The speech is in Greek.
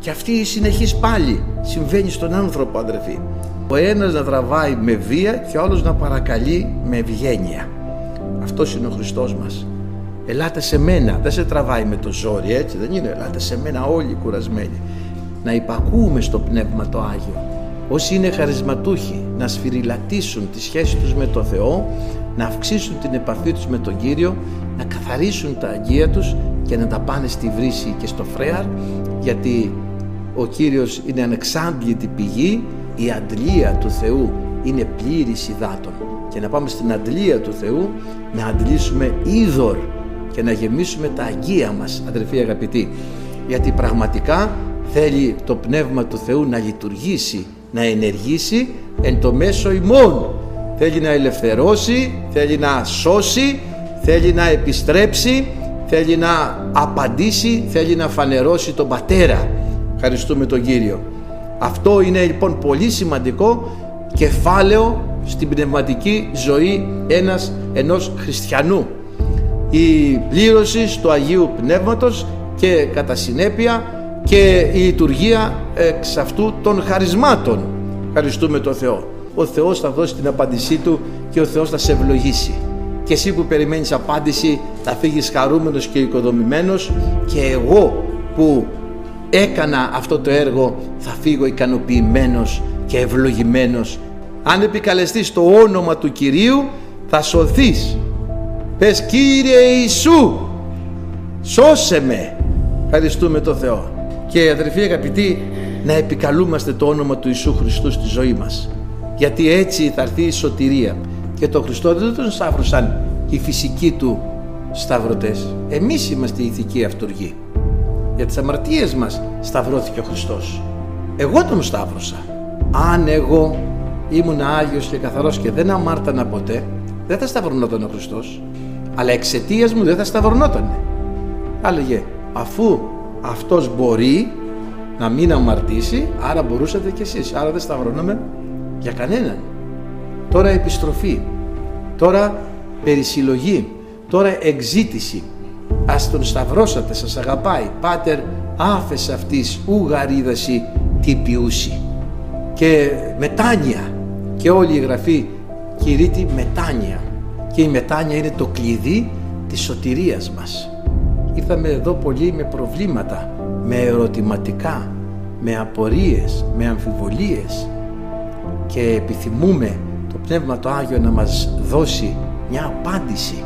Και αυτή η συνεχής πάλι συμβαίνει στον άνθρωπο αδερφοί. Ο ένας να τραβάει με βία και ο άλλος να παρακαλεί με ευγένεια. Αυτός είναι ο Χριστός μας. Ελάτε σε μένα, δεν σε τραβάει με το ζόρι έτσι δεν είναι, ελάτε σε μένα όλοι κουρασμένοι. Να υπακούμε στο Πνεύμα το Άγιο. Όσοι είναι χαρισματούχοι να σφυριλατήσουν τη σχέση τους με το Θεό, να αυξήσουν την επαφή τους με τον Κύριο, να καθαρίσουν τα αγγεία τους και να τα πάνε στη βρύση και στο φρέαρ γιατί ο Κύριος είναι ανεξάντλητη πηγή, η αντλία του Θεού είναι πλήρης υδάτων. Και να πάμε στην αντλία του Θεού να αντλήσουμε είδωρ και να γεμίσουμε τα αγγεία μας αδερφοί αγαπητοί. Γιατί πραγματικά θέλει το Πνεύμα του Θεού να λειτουργήσει να ενεργήσει εν το μέσο ημών. Θέλει να ελευθερώσει θέλει να σώσει θέλει να επιστρέψει θέλει να απαντήσει θέλει να φανερώσει τον Πατέρα ευχαριστούμε τον Κύριο αυτό είναι λοιπόν πολύ σημαντικό κεφάλαιο στην πνευματική ζωή ένας, ενός χριστιανού η πλήρωση του Αγίου Πνεύματος και κατά συνέπεια και η λειτουργία εξ αυτού των χαρισμάτων. Ευχαριστούμε τον Θεό. Ο Θεός θα δώσει την απάντησή Του και ο Θεός θα σε ευλογήσει. Και εσύ που περιμένεις απάντηση θα φύγεις χαρούμενος και οικοδομημένος και εγώ που έκανα αυτό το έργο θα φύγω ικανοποιημένος και ευλογημένος. Αν επικαλεστείς το όνομα του Κυρίου θα σωθείς Πες Κύριε Ιησού σώσε με. Ευχαριστούμε το Θεό. Και αδερφοί αγαπητοί να επικαλούμαστε το όνομα του Ιησού Χριστού στη ζωή μας. Γιατί έτσι θα έρθει η σωτηρία. Και το Χριστό δεν τον σταύρωσαν οι φυσικοί του σταυρωτές. Εμείς είμαστε η ηθική αυτοργή. Για τις αμαρτίες μας σταυρώθηκε ο Χριστός. Εγώ τον σταύρωσα. Αν εγώ ήμουν Άγιος και καθαρός και δεν αμάρτανα ποτέ, δεν θα σταυρωνόταν ο Χριστός αλλά εξαιτίας μου δεν θα σταυρωνόταν. Έλεγε, αφού αυτός μπορεί να μην αμαρτήσει, άρα μπορούσατε κι εσείς. Άρα δεν σταυρώναμε για κανέναν. Τώρα επιστροφή, τώρα περισυλλογή, τώρα εξήτηση. Ας τον σταυρώσατε, σας αγαπάει. Πάτερ, άφες αυτής ου γαρίδαση τυπιούσι. Και μετάνια. Και όλη η γραφή κηρύττει μετάνια και η μετάνοια είναι το κλειδί της σωτηρίας μας. Ήρθαμε εδώ πολύ με προβλήματα, με ερωτηματικά, με απορίες, με αμφιβολίες και επιθυμούμε το Πνεύμα το Άγιο να μας δώσει μια απάντηση